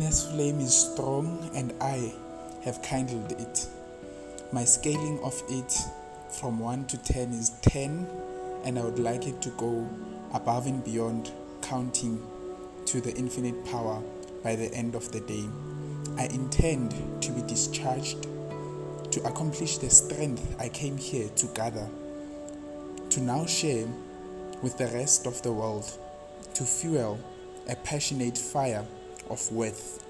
destiny's flame is strong and I have kindled it. My scaling of it from 1 to 10 is 10, and I would like it to go above and beyond, counting to the infinite power by the end of the day. I intend to be discharged to accomplish the strength I came here to gather, to now share with the rest of the world, to fuel a passionate fire of worth.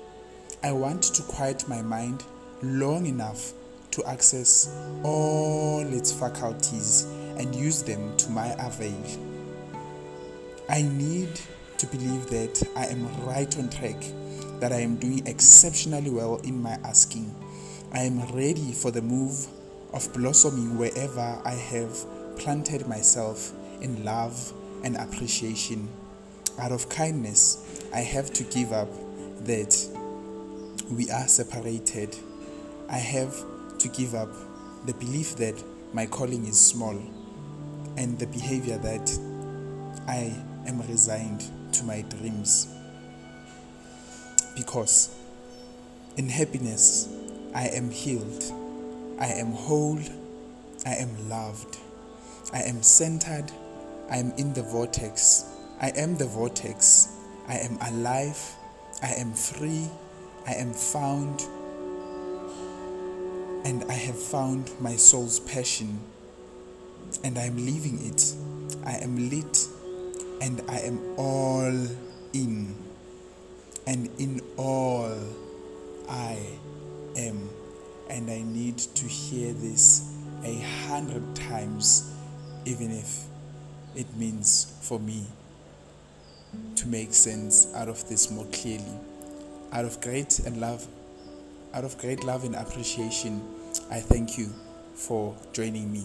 I want to quiet my mind long enough to access all its faculties and use them to my avail. I need to believe that I am right on track, that I am doing exceptionally well in my asking. I am ready for the move of blossoming wherever I have planted myself in love and appreciation. Out of kindness, I have to give up that we are separated. I have to give up the belief that my calling is small and the behavior that I am resigned to my dreams. Because in happiness, I am healed, I am whole, I am loved, I am centered, I am in the vortex, I am the vortex, I am alive, I am free, I am found, and I have found my soul's passion, and I am living it. I am lit, and I am all in, and in all I am. And I need to hear this a hundred times, even if it means for me to make sense out of this more clearly. Out of great and love, out of great love and appreciation, I thank you for joining me.